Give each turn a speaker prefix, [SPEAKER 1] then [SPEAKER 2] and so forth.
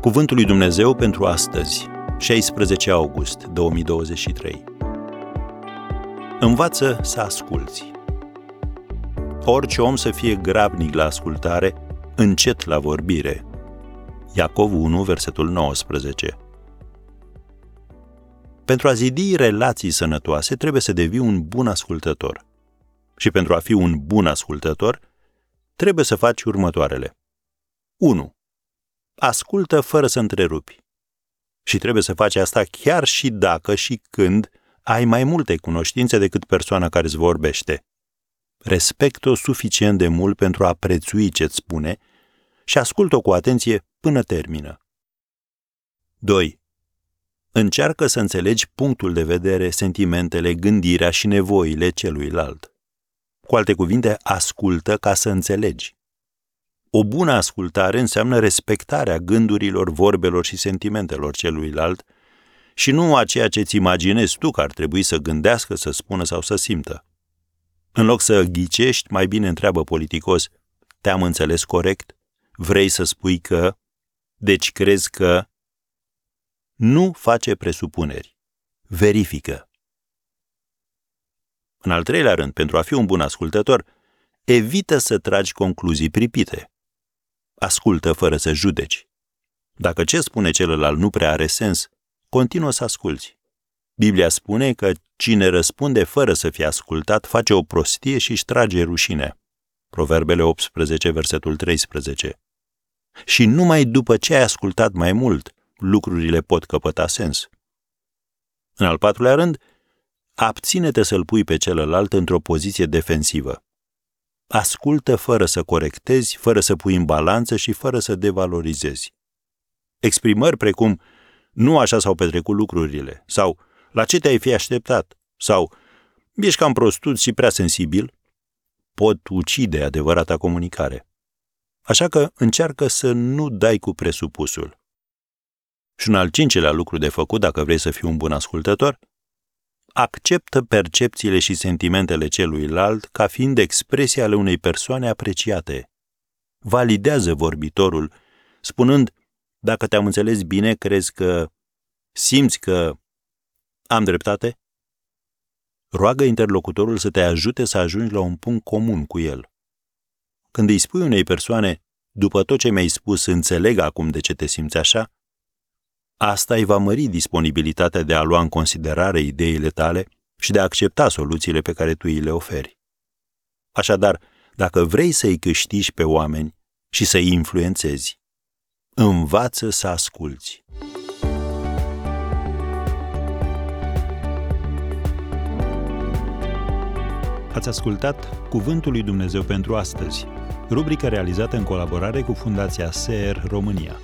[SPEAKER 1] Cuvântul lui Dumnezeu pentru astăzi, 16 august 2023. Învață să asculți. Orice om să fie grabnic la ascultare, încet la vorbire. Iacov 1, versetul 19. Pentru a zidi relații sănătoase, trebuie să devii un bun ascultător. Și pentru a fi un bun ascultător, trebuie să faci următoarele. 1 ascultă fără să întrerupi. Și trebuie să faci asta chiar și dacă și când ai mai multe cunoștințe decât persoana care îți vorbește. Respectă-o suficient de mult pentru a prețui ce-ți spune și ascultă-o cu atenție până termină. 2. Încearcă să înțelegi punctul de vedere, sentimentele, gândirea și nevoile celuilalt. Cu alte cuvinte, ascultă ca să înțelegi. O bună ascultare înseamnă respectarea gândurilor, vorbelor și sentimentelor celuilalt și nu a ceea ce ți imaginezi tu că ar trebui să gândească, să spună sau să simtă. În loc să ghicești, mai bine întreabă politicos, te-am înțeles corect? Vrei să spui că? Deci crezi că? Nu face presupuneri. Verifică. În al treilea rând, pentru a fi un bun ascultător, evită să tragi concluzii pripite ascultă fără să judeci. Dacă ce spune celălalt nu prea are sens, continuă să asculți. Biblia spune că cine răspunde fără să fie ascultat face o prostie și își trage rușine. Proverbele 18, versetul 13. Și numai după ce ai ascultat mai mult, lucrurile pot căpăta sens. În al patrulea rând, abține-te să-l pui pe celălalt într-o poziție defensivă. Ascultă fără să corectezi, fără să pui în balanță și fără să devalorizezi. Exprimări precum nu așa s-au petrecut lucrurile sau la ce te-ai fi așteptat sau ești cam prostut și prea sensibil pot ucide adevărata comunicare. Așa că încearcă să nu dai cu presupusul. Și un al cincilea lucru de făcut dacă vrei să fii un bun ascultător – acceptă percepțiile și sentimentele celuilalt ca fiind expresia ale unei persoane apreciate. Validează vorbitorul, spunând, dacă te-am înțeles bine, crezi că simți că am dreptate? Roagă interlocutorul să te ajute să ajungi la un punct comun cu el. Când îi spui unei persoane, după tot ce mi-ai spus, înțeleg acum de ce te simți așa, Asta îi va mări disponibilitatea de a lua în considerare ideile tale și de a accepta soluțiile pe care tu îi le oferi. Așadar, dacă vrei să-i câștigi pe oameni și să-i influențezi, învață să asculți.
[SPEAKER 2] Ați ascultat Cuvântul lui Dumnezeu pentru astăzi, rubrica realizată în colaborare cu Fundația SER România.